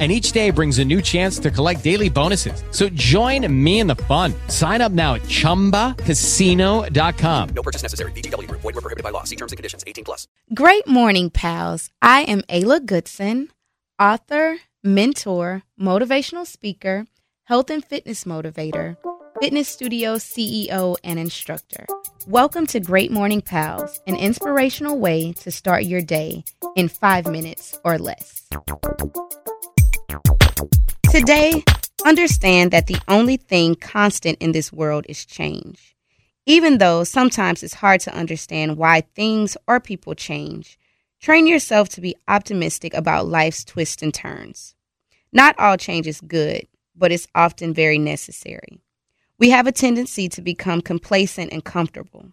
and each day brings a new chance to collect daily bonuses. So join me in the fun. Sign up now at ChumbaCasino.com. No purchase necessary. VGW. Void were prohibited by law. See terms and conditions. 18 plus. Great morning, pals. I am Ayla Goodson, author, mentor, motivational speaker, health and fitness motivator, fitness studio CEO, and instructor. Welcome to Great Morning Pals, an inspirational way to start your day in five minutes or less. Today, understand that the only thing constant in this world is change. Even though sometimes it's hard to understand why things or people change, train yourself to be optimistic about life's twists and turns. Not all change is good, but it's often very necessary. We have a tendency to become complacent and comfortable.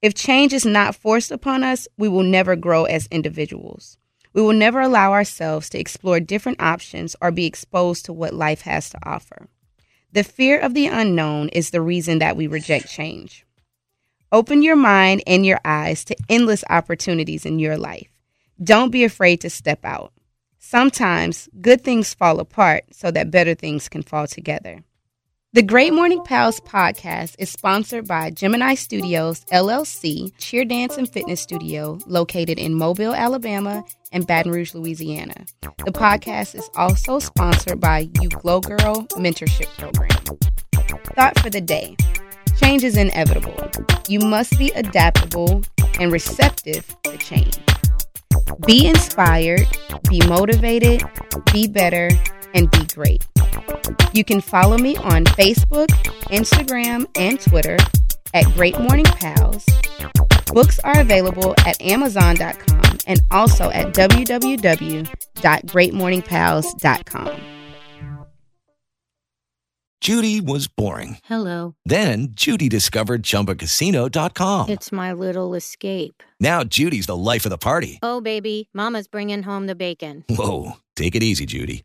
If change is not forced upon us, we will never grow as individuals. We will never allow ourselves to explore different options or be exposed to what life has to offer. The fear of the unknown is the reason that we reject change. Open your mind and your eyes to endless opportunities in your life. Don't be afraid to step out. Sometimes good things fall apart so that better things can fall together. The Great Morning Pals podcast is sponsored by Gemini Studios LLC, cheer dance and fitness studio located in Mobile, Alabama and Baton Rouge, Louisiana. The podcast is also sponsored by You Glow Girl Mentorship Program. Thought for the day change is inevitable. You must be adaptable and receptive to change. Be inspired, be motivated, be better, and be great. You can follow me on Facebook, Instagram, and Twitter at Great Morning Pals. Books are available at Amazon.com and also at www.greatmorningpals.com. Judy was boring. Hello. Then Judy discovered ChumbaCasino.com. It's my little escape. Now Judy's the life of the party. Oh, baby, Mama's bringing home the bacon. Whoa, take it easy, Judy.